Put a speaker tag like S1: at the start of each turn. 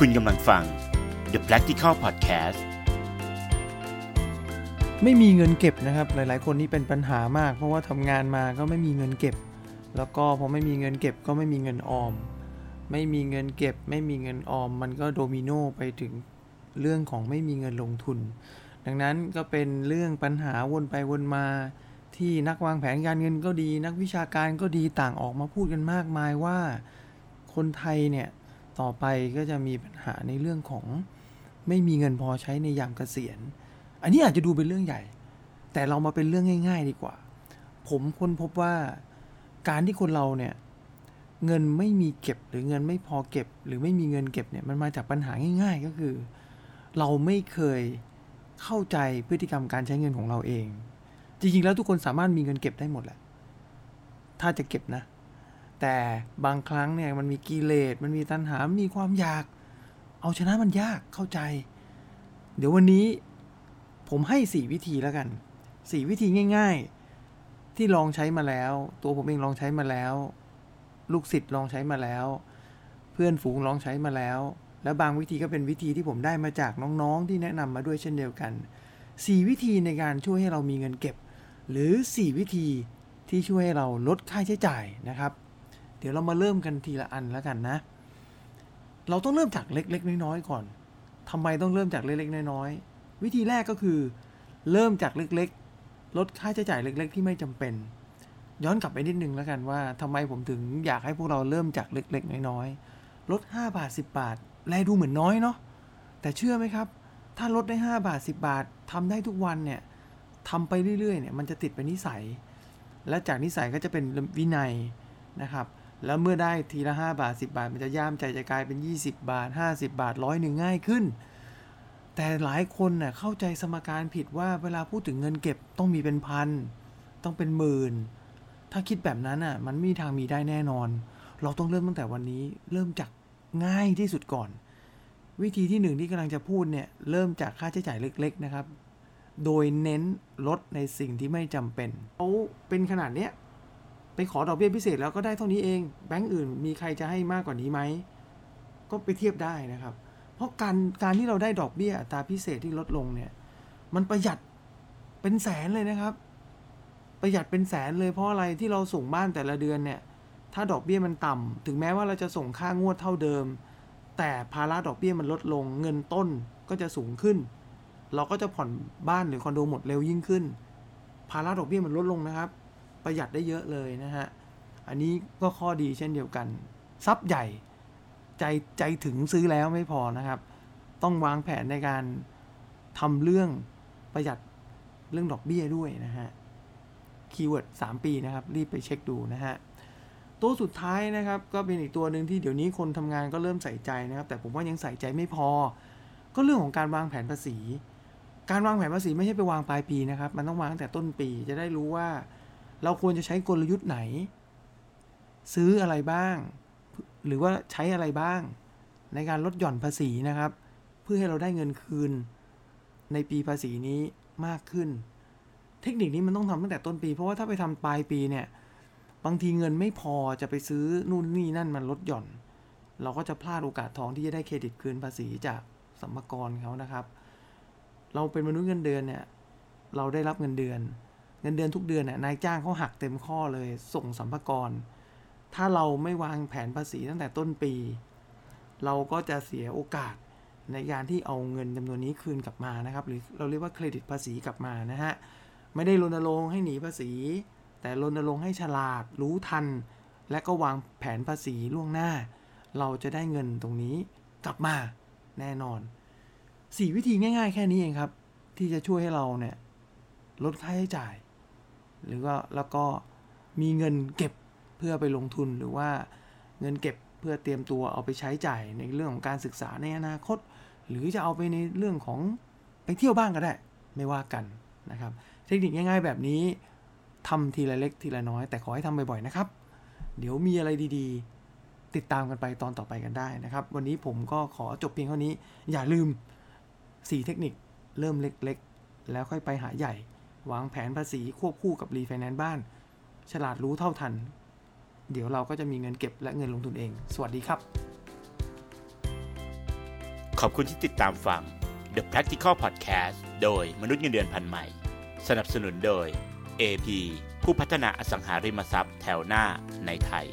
S1: คุณกำลังฟัง The Practical Podcast
S2: ไม่มีเงินเก็บนะครับ หลาย ๆ คนนี่เป็นปัญหามาก เพราะว่าทำงานมาก็ไม่มีเงินเก็บ แล้วก็พอไม่มีเงินเก็บก็ไม่มีเงินออม ไม่มีเงินเก็บ ไม่มีเงินออม มันก็โดมิโนไปถึงเรื่องของไม่มีเงินลงทุน ดังนั้นก็เป็นเรื่องปัญหาวนไปวนมา ที่นักวางแผนการเงินก็ดี นักวิชาการก็ดีต่างออกมาพูดกันมากมายว่า คนไทยเนี่ย ต่อไปก็จะมีปัญหาในเรื่องของไม่มีเงินพอใช้ในยามเกษียณ อันนี้อาจจะดูเป็นเรื่องใหญ่ แต่เรามาเป็นเรื่องง่าย ๆ ดีกว่า ผมค้นพบว่าการที่คนเราเนี่ยเงินไม่มีเก็บหรือเงินไม่พอเก็บ หรือไม่มีเงินเก็บเนี่ยมันมาจากปัญหาง่าย ๆ ก็คือ เราไม่เคยเข้าใจพฤติกรรมการใช้เงินของเราเอง จริงๆแล้วทุกคนสามารถมีเงินเก็บได้หมดแหละ ถ้าจะเก็บนะ แต่บางครั้งเนี่ยมันมีกิเลสมันมีตัณหา มีความอยาก เอาชนะมันยากเข้าใจ เดี๋ยววันนี้ผมให้สี่วิธีแล้วกันสี่วิธีง่าย ๆ ที่ลองใช้มาแล้ว ตัวผมเองลองใช้มาแล้ว ลูกศิษย์ลองใช้มาแล้ว เพื่อนฝูงลองใช้มาแล้ว และบางวิธีก็เป็นวิธีที่ผมได้มาจากน้องๆ ที่แนะนำมาด้วยเช่นเดียวกัน 4 วิธีในการช่วยให้เรามีเงินเก็บ หรือ 4 วิธีที่ช่วยให้เราลดค่าใช้จ่ายนะครับ ดี๋ยวเรามาเริ่มกันทีละอันแล้วกันนะ เราต้องเริ่มจากเล็กๆน้อยๆก่อนทำไมต้องเริ่มจากเล็กๆน้อยๆวิธีแรกก็คือ เริ่มจากเล็กๆ ลดค่าใช้จ่ายเล็ก ๆ ที่ไม่จำเป็น ย้อนกลับไปนิดนึงแล้วกันว่าทำไมผมถึงอยากให้พวกเราเริ่มจากเล็กๆน้อยๆลด5บาท 10 บาทแลดูเหมือนน้อยเนาะแต่เชื่อไหมครับ ถ้าลดได้ 5 บาท 10 บาททำได้ทุกวันเนี่ยทำไปเรื่อยๆเนี่ยมันจะติดเป็นนิสัย และจากนิสัยก็จะเป็นวินัยนะครับ แล้วเมื่อได้ทีละ 5 บาท 10 บาท มันจะย่ามใจจะกลายเป็น 20 บาท 50 บาทร้อยหนึ่งง่ายขึ้น แต่หลายคนเน่ยเข้าใจสมการผิดว่าเวลาพูดถึงเงินเก็บต้องมีเป็นพัน ต้องเป็นหมื่น ถ้าคิดแบบนั้นอะมันไม่มีทางมีได้แน่นอน เราต้องเริ่มตั้งแต่วันนี้เริ่มจากง่ายที่สุดก่อน วิธีที่หนึ่งที่กำลังจะพูดเนี่ยเริ่มจากค่าใช้จ่ายเล็ก ๆ นะครับ โดยเน้นลดในสิ่งที่ไม่จำเป็นเขาเป็นขนาดเนี้ย ไปขอดอกเบี้ยพิเศษแล้วก็ได้เท่านี้เอง แบงก์อื่นมีใครจะให้มากกว่านี้ไหม ก็ไปเทียบได้นะครับ เพราะการการที่เราได้ดอกเบี้ยอัตราพิเศษที่ลดลงเนี่ย มันประหยัดเป็นแสนเลยนะครับ ประหยัดเป็นแสนเลยเพราะอะไรที่เราส่งบ้านแต่ละเดือนเนี่ย ถ้าดอกเบี้ยมันต่ำถึงแม้ว่าเราจะส่งค่างวดเท่าเดิม แต่ภาระดอกเบี้ยมันลดลง เงินต้นก็จะสูงขึ้น เราก็จะผ่อนบ้านหรือคอนโดหมดเร็วยิ่งขึ้น ภาระดอกเบี้ยมันลดลงนะครับ ประหยัดได้เยอะเลยนะฮะ อันนี้ก็ข้อดีเช่นเดียวกัน ทรัพย์ใหญ่ใจใจถึงซื้อแล้วไม่พอนะครับ ต้องวางแผนในการทำเรื่องประหยัดเรื่องดอกเบี้ยด้วยนะฮะ keyword 3ปีนะครับ รีบไปเช็คดูนะฮะ ตัวสุดท้ายนะครับ ก็เป็นอีกตัวหนึ่งที่เดี๋ยวนี้คนทำงานก็เริ่มใส่ใจนะครับ แต่ผมว่ายังใส่ใจไม่พอ ก็เรื่องของการวางแผนภาษี การวางแผนภาษีไม่ใช่ไปวางปลายปีนะครับ มันต้องวางตั้งแต่ต้นปี จะได้รู้ว่า เราควรจะใช้กลยุทธ์ไหน ซื้ออะไรบ้าง หรือว่าใช้อะไรบ้าง ในการลดหย่อนภาษีนะครับ เพื่อให้เราได้เงินคืน ในปีภาษีนี้มากขึ้น เทคนิคนี้มันต้องทำตั้งแต่ต้นปี เพราะว่าถ้าไปทำปลายปีเนี่ยบางทีเงินไม่พอจะไปซื้อนู่นนี่นั่นมันลดหย่อน เราก็จะพลาดโอกาสทองที่จะได้เครดิตคืนภาษีจากสัมภากรเขานะครับ เราเป็นมนุษย์เงินเดือนเนี่ย เราได้รับเงินเดือน เงินเดือนทุกเดือนเนี่ยนายจ้างเขาหักเต็มข้อเลยส่งสัมภากรถ้าเราไม่วางแผนภาษีตั้งแต่ต้นปี เราก็จะเสียโอกาสในการที่เอาเงินจำนวนนี้คืนกลับมานะครับ หรือเราเรียกว่าเครดิตภาษีกลับมานะฮะไม่ได้รณรงค์ให้หนีภาษี แต่รณรงค์ให้ฉลาดรู้ทัน และก็วางแผนภาษีล่วงหน้า เราจะได้เงินตรงนี้กลับมาแน่นอน 4 วิธีง่าย ๆ แค่นี้เองครับ ที่จะช่วยให้เราเนี่ยลดค่าใช้จ่าย หรือว่าแล้วก็มีเงินเก็บเพื่อไปลงทุนหรือว่าเงินเก็บเพื่อเตรียมตัวเอาไปใช้จ่ายในเรื่องของการศึกษาในอนาคต หรือจะเอาไปในเรื่องของไปเที่ยวบ้างก็ได้ไม่ว่ากันนะครับ เทคนิคง่ายๆแบบนี้ทำทีละเล็กทีละน้อย แต่ขอให้ทำบ่อยๆนะครับ เดี๋ยวมีอะไรดีๆ ติดตามกันไปตอนต่อไปกันได้นะครับ วันนี้ผมก็ขอจบเพียงเท่านี้ อย่าลืม 4 เทคนิคเริ่มเล็กๆ แล้วค่อยไปหาใหญ่ วางแผนภาษีควบคู่กับรีไฟแนนซ์บ้าน ฉลาดรู้เท่าทัน เดี๋ยวเราก็จะมีเงินเก็บและเงินลงทุนเอง สวัสดีครับ
S1: ขอบคุณที่ติดตามฟัง The Practical Podcast โดยมนุษย์เงินเดือนพันธุ์ใหม่ สนับสนุนโดย AP ผู้พัฒนาอสังหาริมทรัพย์แถวหน้าในไทย